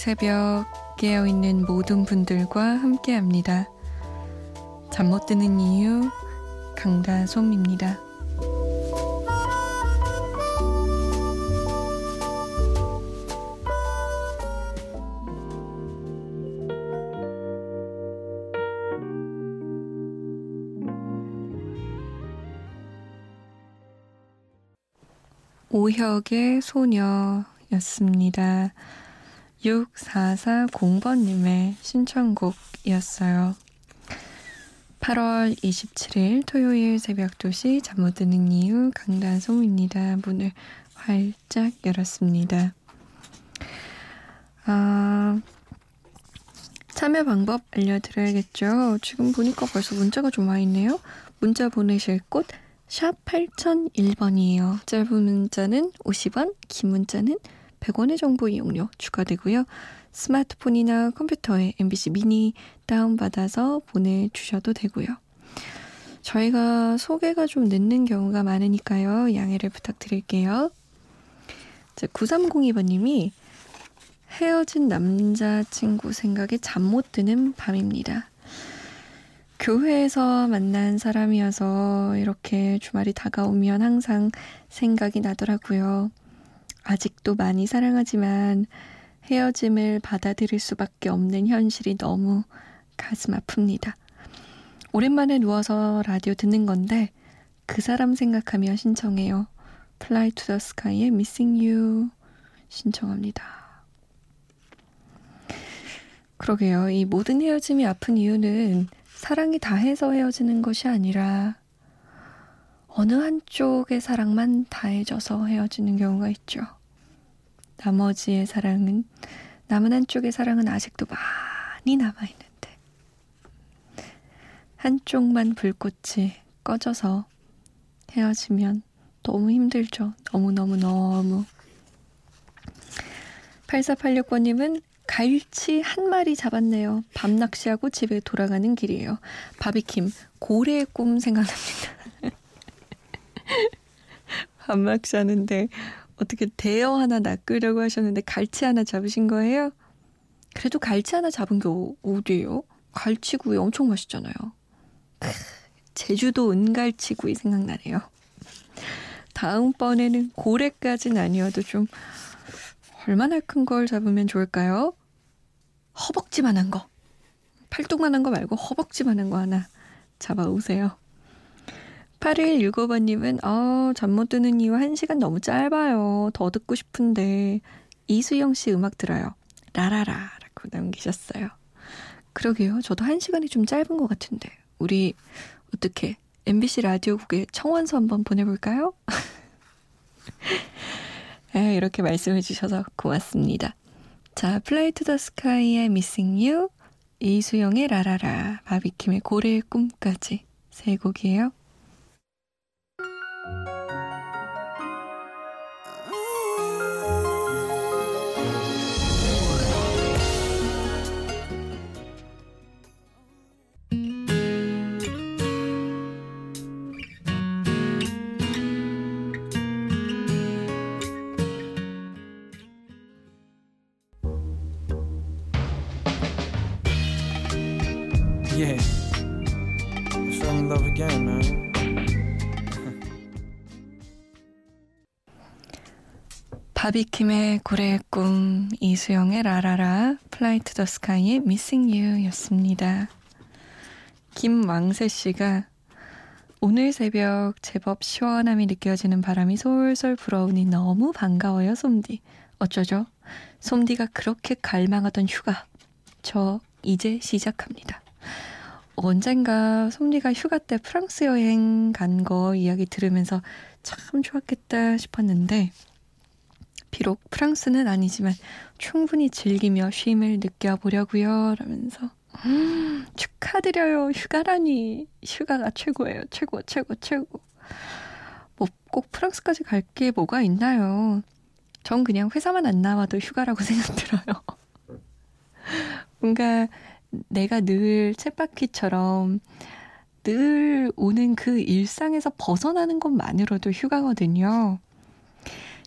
새벽 깨어 있는 모든 분들과 함께 합니다. 잠 못 드는 이유, 강다솜입니다. 오혁의 소녀였습니다. 6440번님의 신청곡이었어요. 8월 27일 토요일 새벽 2시 잠 못 드는 이유 강단송입니다. 문을 활짝 열었습니다. 아, 참여 방법 알려드려야겠죠. 지금 보니까 벌써 문자가 좀 와 있네요. 문자 보내실 곳 샵 8001번이에요. 짧은 문자는 50원, 긴 문자는 100원 의 정보 이용료 추가되고요. 스마트폰이나 컴퓨터에 MBC 미니 다운받아서 보내주셔도 되고요. 저희가 소개가 좀 늦는 경우가 많으니까요. 양해를 부탁드릴게요. 9302번님이 헤어진 남자친구 생각에 잠 못 드는 밤입니다. 교회에서 만난 사람이어서 이렇게 주말이 다가오면 항상 생각이 나더라고요. 아직도 많이 사랑하지만 헤어짐을 받아들일 수밖에 없는 현실이 너무 가슴 아픕니다. 오랜만에 누워서 라디오 듣는 건데 그 사람 생각하며 신청해요. Fly to the Sky의 Missing You 신청합니다. 그러게요. 이 모든 헤어짐이 아픈 이유는 사랑이 다해서 헤어지는 것이 아니라 어느 한쪽의 사랑만 다해져서 헤어지는 경우가 있죠. 나머지의 사랑은, 남은 한쪽의 사랑은 아직도 많이 남아있는데, 한쪽만 불꽃이 꺼져서 헤어지면 너무 힘들죠. 너무너무너무. 8486번님은 갈치 한 마리 잡았네요. 밤 낚시하고 집에 돌아가는 길이에요. 바비킴 고래의 꿈 생각납니다. 밤 낚시하는데 어떻게 대어 하나 낚으려고 하셨는데 갈치 하나 잡으신 거예요? 그래도 갈치 하나 잡은 게 어, 어디예요? 갈치구이 엄청 맛있잖아요. 제주도 은갈치구이 생각나네요. 다음번에는 고래까지는 아니어도 좀 얼마나 큰 걸 잡으면 좋을까요? 허벅지만한 거. 팔뚝만한 거 말고 허벅지만한 거 하나 잡아오세요. 8165번님은, 어, 잠못 드는 이유 1시간 너무 짧아요. 더 듣고 싶은데, 이수영 씨 음악 들어요. 라라라. 라고 남기셨어요. 그러게요. 저도 1시간이 좀 짧은 것 같은데. 우리, 어떻게, MBC 라디오국에 청원서 한번 보내볼까요? 네, 이렇게 말씀해 주셔서 고맙습니다. 자, Fly to the Sky의 Missing You, 이수영의 라라라, 바비킴의 고래의 꿈까지 세 곡이에요. Yeah. Fell in love again, man. 바비킴의 고래의 꿈, 이수영의 라라라, Fly to the Sky의 Missing You 였습니다. 김왕세 씨가 오늘 새벽 제법 시원함이 느껴지는 바람이 솔솔 불어오니 너무 반가워요, 솜디. 어쩌죠? 솜디가 그렇게 갈망하던 휴가. 저 이제 시작합니다. 언젠가 솜디가 휴가 때 프랑스 여행 간 거 이야기 들으면서 참 좋았겠다 싶었는데, 비록 프랑스는 아니지만 충분히 즐기며 쉼을 느껴보려고요. 라면서 음, 축하드려요. 휴가라니. 휴가가 최고예요. 최고, 최고, 최고. 뭐 꼭 프랑스까지 갈 게 뭐가 있나요? 전 그냥 회사만 안 나와도 휴가라고 생각 들어요. 뭔가 내가 늘 쳇바퀴처럼 늘 오는 그 일상에서 벗어나는 것만으로도 휴가거든요.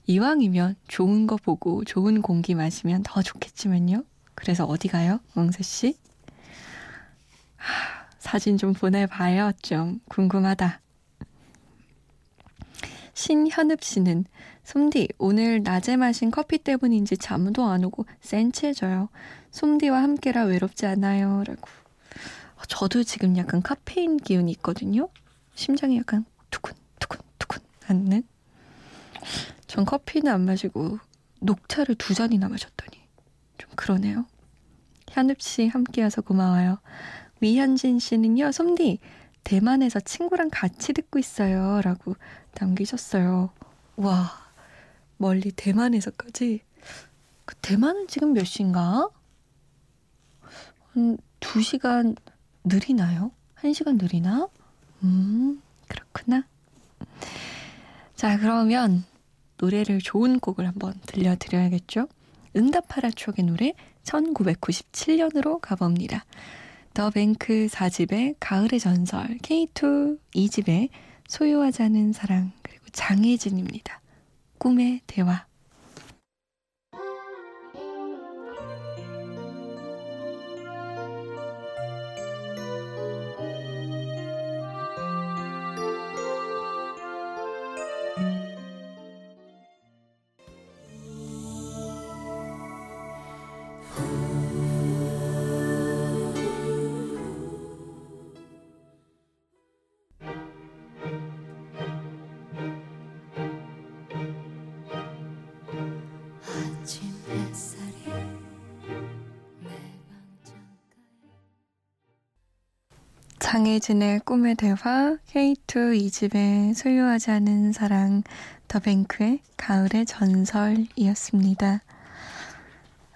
이왕이면 좋은 거 보고 좋은 공기 마시면 더 좋겠지만요. 그래서 어디 가요, 왕세 씨? 하, 사진 좀 보내봐요. 좀 궁금하다. 신현읍 씨는 솜디 오늘 낮에 마신 커피 때문인지 잠도 안 오고 센치해져요. 솜디와 함께라 외롭지 않아요. 라고. 저도 지금 약간 카페인 기운이 있거든요. 심장이 약간 두근 두근 두근 하는. 전 커피는 안 마시고 녹차를 두 잔이나 마셨더니 좀 그러네요. 현읍 씨 함께여서 고마워요. 위현진 씨는요, 솜디 대만에서 친구랑 같이 듣고 있어요. 라고 남기셨어요. 와, 멀리 대만에서까지. 그 대만은 지금 몇 시인가? 한 2시간 느리나요? 1시간 느리나? 음, 그렇구나. 자, 그러면 노래를 좋은 곡을 한번 들려드려야겠죠? 응답하라 추억의 노래 1997년으로 가봅니다. 더 뱅크 4집의 가을의 전설, K2 2집의 소유하지 않은 사랑, 그리고 장혜진입니다. 꿈의 대화. 장혜진의 꿈의 대화, K2 이집의 소유하지 않은 사랑, 더뱅크의 가을의 전설이었습니다.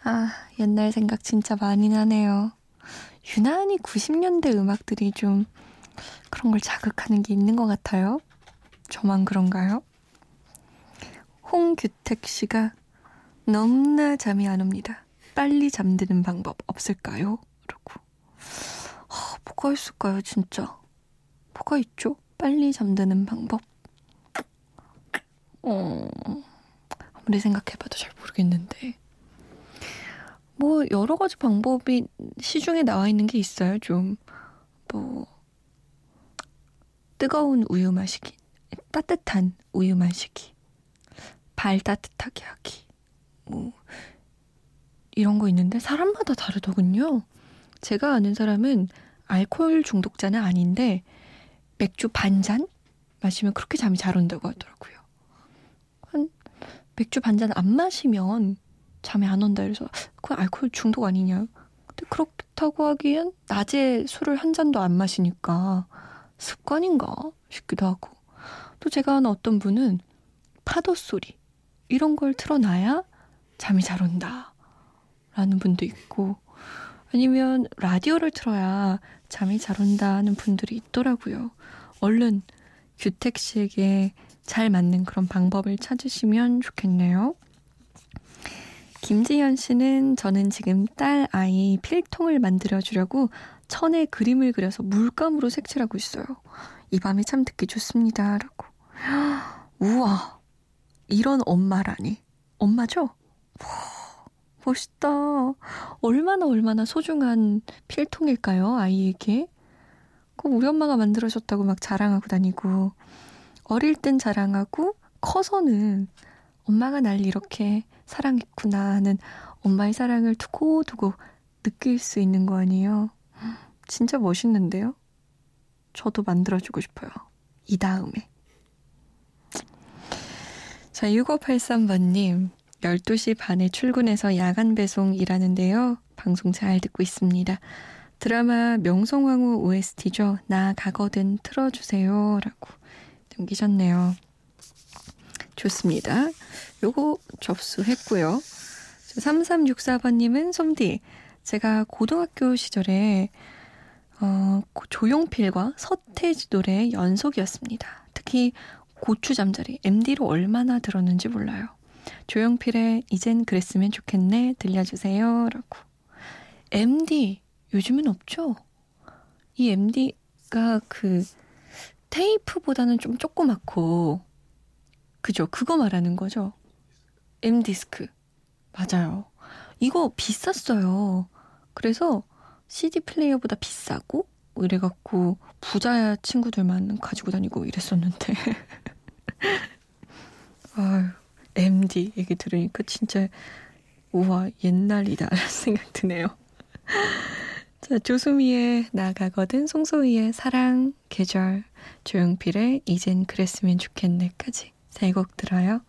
아, 옛날 생각 진짜 많이 나네요. 유난히 90년대 음악들이 좀 그런 걸 자극하는 게 있는 것 같아요. 저만 그런가요? 홍규택 씨가 너무나 잠이 안 옵니다. 빨리 잠드는 방법 없을까요? 뭐가 있을까요, 진짜? 뭐가 있죠? 빨리 잠드는 방법? 어, 아무리 생각해봐도 잘 모르겠는데. 뭐, 여러 가지 방법이 시중에 나와 있는 게 있어요, 좀. 뭐, 뜨거운 우유 마시기, 따뜻한 우유 마시기, 발 따뜻하게 하기, 뭐, 이런 거 있는데 사람마다 다르더군요. 제가 아는 사람은 알코올 중독자는 아닌데 맥주 반 잔 마시면 그렇게 잠이 잘 온다고 하더라고요. 한 맥주 반 잔 안 마시면 잠이 안 온다 그래서 그건 알코올 중독 아니냐. 근데 그렇다고 하기엔 낮에 술을 한 잔도 안 마시니까 습관인가 싶기도 하고 또 제가 아는 어떤 분은 파도 소리 이런 걸 틀어놔야 잠이 잘 온다 라는 분도 있고 아니면 라디오를 틀어야 잠이 잘 온다는 분들이 있더라고요. 얼른 규택 씨에게 잘 맞는 그런 방법을 찾으시면 좋겠네요. 김지현 씨는 저는 지금 딸 아이 필통을 만들어 주려고 천에 그림을 그려서 물감으로 색칠하고 있어요. 이 밤에 참 듣기 좋습니다. 라고. 우와. 이런 엄마라니. 엄마죠? 멋있다. 얼마나 얼마나 소중한 필통일까요, 아이에게? 꼭 우리 엄마가 만들어줬다고 막 자랑하고 다니고, 어릴 땐 자랑하고, 커서는 엄마가 날 이렇게 사랑했구나 하는 엄마의 사랑을 두고두고 느낄 수 있는 거 아니에요? 진짜 멋있는데요? 저도 만들어주고 싶어요. 이 다음에. 자, 6583번님. 12시 반에 출근해서 야간 배송 일하는데요. 방송 잘 듣고 있습니다. 드라마 명성황후 OST죠. 나 가거든 틀어주세요. 라고 남기셨네요. 좋습니다. 요거 접수했고요. 3364번님은 솜디. 제가 고등학교 시절에 어, 조용필과 서태지 노래 연속이었습니다. 특히 고추 잠자리 MD로 얼마나 들었는지 몰라요. 조용필의 이젠 그랬으면 좋겠네 들려주세요. 라고. MD 요즘은 없죠? 이 MD가 그 테이프보다는 좀 조그맣고 그죠? 그거 말하는 거죠? M디스크. 맞아요. 이거 비쌌어요. 그래서 CD 플레이어보다 비싸고 뭐 이래갖고 부자 친구들만 가지고 다니고 이랬었는데. 아유, MD 얘기 들으니까 진짜 우와 옛날이다 라는 생각 드네요. 자, 조수미의 나가거든, 송소희의 사랑, 계절, 조용필의 이젠 그랬으면 좋겠네까지 세 곡 들어요.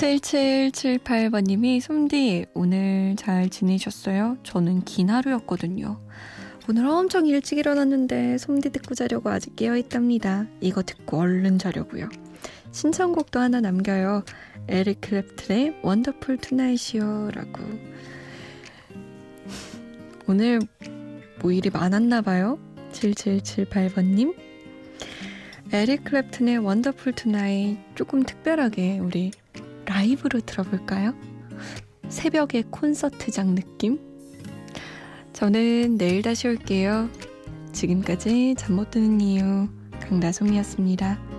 (7778번님이) 솜디 오늘 잘 지내셨어요? 저는 긴 하루였거든요. 오늘 엄청 일찍 일어났는데 솜디 듣고 자려고 아직 깨어있답니다. 이거 듣고 얼른 자려고요. 신청곡도 하나 남겨요. 에릭 클랩튼의 Wonderful Tonight이요 라고 오늘 뭐 일이 많았나 봐요. 7778번님 에릭 클랩튼의 Wonderful Tonight 조금 특별하게 우리 라이브로 들어볼까요? 새벽의 콘서트장 느낌? 저는 내일 다시 올게요. 지금까지 잠 못 드는 이유 강다솜이었습니다.